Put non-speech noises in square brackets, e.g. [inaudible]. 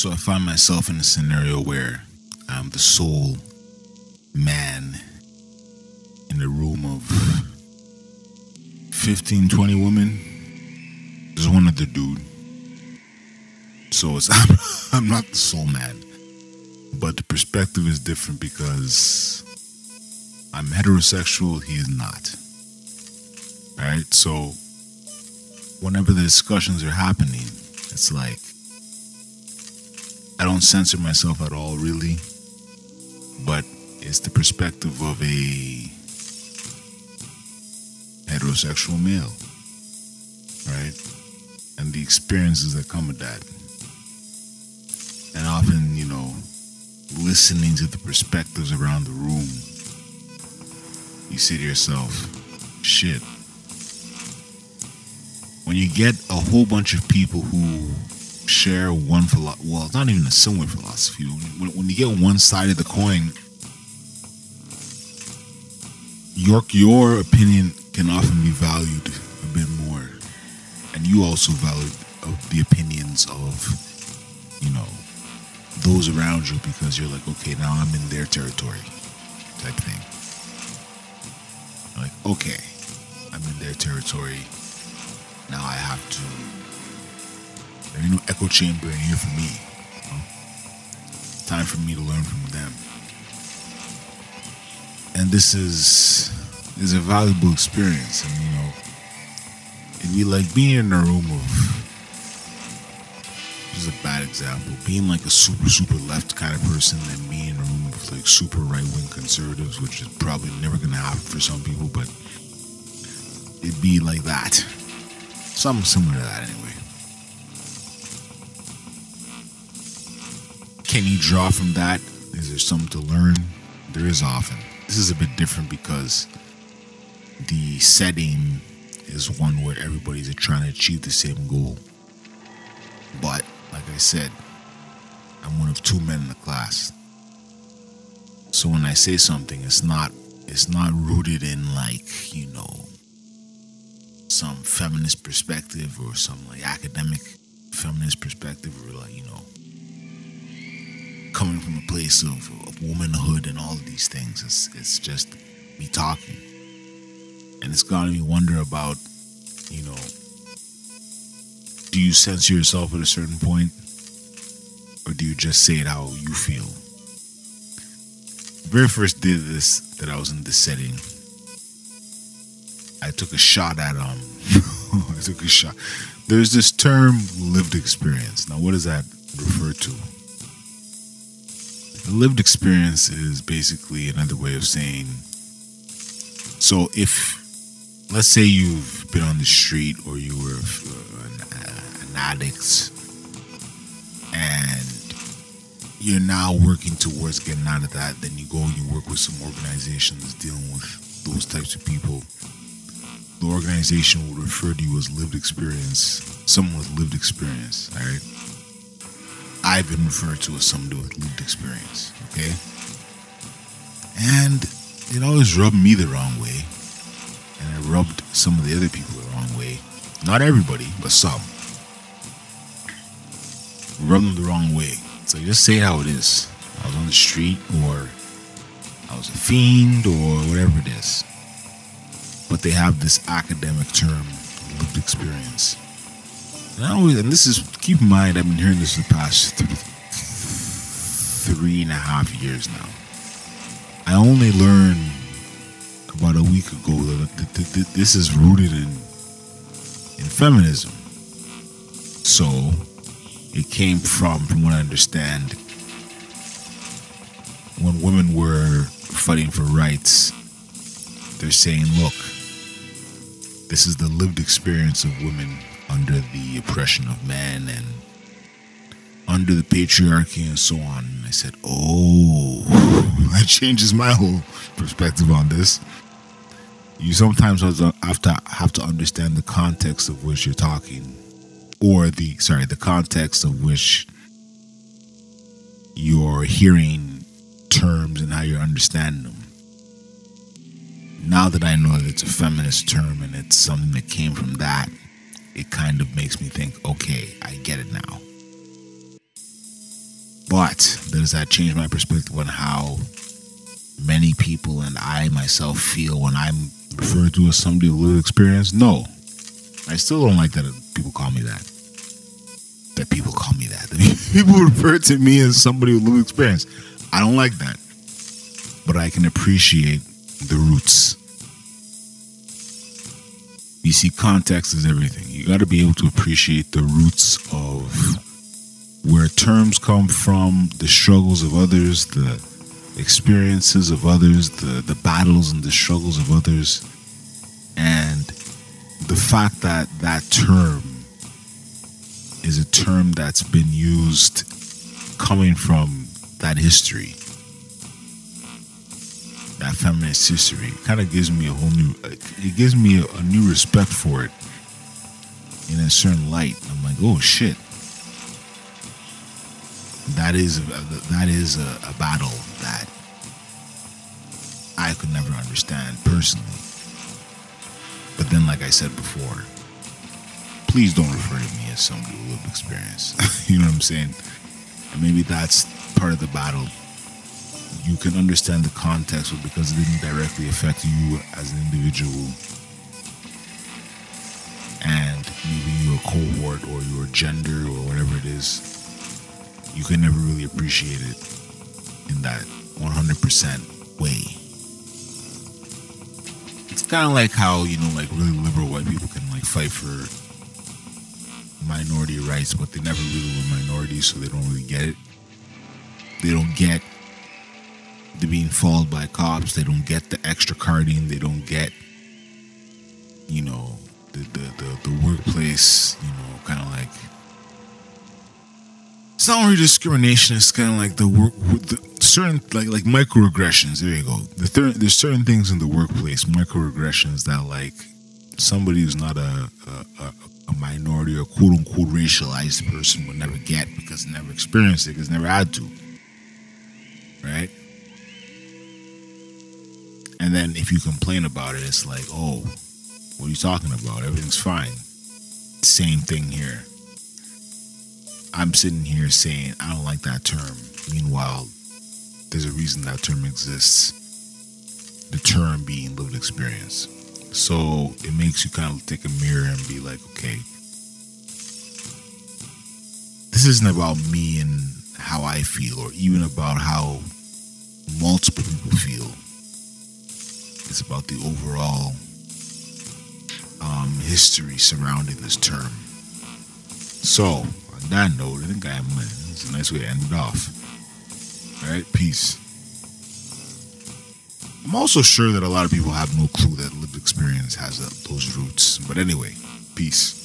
So I find myself in a scenario where I'm the sole man in a room of 15, 20 women. There's one other dude. So it's [laughs] I'm, I'm not the sole man. But the perspective is different because I'm heterosexual, he is not. Alright, so whenever the discussions are happening, it's like I don't censor myself at all, really. But it's the perspective of a heterosexual male, right? And the experiences that come with that. And often, you know, listening to the perspectives around the room, you say to yourself, shit. When you get a whole bunch of people who share one philosophy, well, it's not even a similar philosophy. When, when you get one side of the coin, your your opinion can often be valued a bit more, and you also value the opinions of, you know, those around you because you're like, okay, now I'm in their territory, type thing. Like, okay, I'm in their territory. Now I have to. There ain't no echo chamber in here for me. You know? Time for me to learn from them. And this is is a valuable experience, and you know, it'd be like being in a room of this is a bad example. Being like a super, super left kind of person and being in a room of like super right wing conservatives, which is probably never gonna happen for some people, but it'd be like that. Something similar to that anyway. Can you draw from that? Is there something to learn? There is often. This is a bit different because the setting is one where everybody's trying to achieve the same goal. But like I said, I'm one of two men in the class. So when I say something, it's not it's not rooted in like, you know, some feminist perspective or some like academic feminist perspective or like, you know, coming from a place of, of womanhood and all of these things. It's it's just me talking. And it's got me wonder about, you know, do you censor yourself at a certain point? Or do you just say it how you feel? The very first did this that I was in this setting, I took a shot at um [laughs] I took a shot. There's this term lived experience. Now what does that refer to? The lived experience is basically another way of saying so if let's say you've been on the street or you were uh, an, uh, an addict and you're now working towards getting out of that then you go and you work with some organizations dealing with those types of people. The organization will refer to you as lived experience someone with lived experience all right i've been referred to as someone with lived experience okay and it always rubbed me the wrong way and it rubbed some of the other people the wrong way. Not everybody, but some. Rubbed them the wrong way. So just say how it is. I was on the street, or I was a fiend, or whatever it is. But they have this academic term, lived experience. Always, and this is, keep in mind, I've been hearing this for the past th- three and a half years now. I only learned about a week ago that this is rooted in in feminism. So it came from, from what I understand, when women were fighting for rights. They're saying, look, this is the lived experience of women under the oppression of men and under the patriarchy and so on. And I said, oh, [laughs] that changes my whole perspective on this you sometimes have to have to understand the context of which you're talking or the sorry the context of which you're hearing terms and how you're understanding them now that i know that it's a feminist term and it's something that came from that kind of makes me think okay i get it now But does that change my perspective on how many people and I myself feel when I'm referred to as somebody with lived experience? No. I still don't like that people call me that. That people call me that. [laughs] people refer to me as somebody with lived experience. I don't like that. But I can appreciate the roots. You see, context is everything. You got to be able to appreciate the roots of where terms come from, the struggles of others, the experiences of others, the, the battles and the struggles of others, and the fact that that term is a term that's been used coming from that history, feminist history, kind of gives me a whole new, it gives me a, a new respect for it in a certain light. I'm like, oh shit, that is that is a, a battle that I could never understand personally. But then, like I said before, please don't refer to me as somebody with lived experience. [laughs] you know what I'm saying? And maybe that's part of the battle. You can understand the context, but because it didn't directly affect you as an individual, and maybe your cohort or your gender or whatever it is, you can never really appreciate it in that 100% way. It's kind of like how, you know, like really liberal white people can like fight for minority rights, but they never really were minorities, so they don't really get it. They don't get the being followed by cops. They don't get the extra carding. They don't get, you know, the the the, the workplace. You know, kind of like it's not only discrimination. It's kind of like the work, the certain like like microaggressions. There you go. The there's certain things in the workplace, microaggressions that like somebody who's not a, a, a minority or quote unquote racialized person would never get because never experienced it because never had to. And then if you complain about it, it's like, oh, what are you talking about? Everything's fine. Same thing here. I'm sitting here saying I don't like that term. Meanwhile, there's a reason that term exists. The term being lived experience. So it makes you kind of take a mirror and be like, okay, this isn't about me and how I feel, or even about how multiple people feel. It's about the overall um, history surrounding this term. So, on that note, I think I am. It's a nice way to end it off. All right, peace. I'm also sure that a lot of people have no clue that lived experience has those roots. But anyway, peace.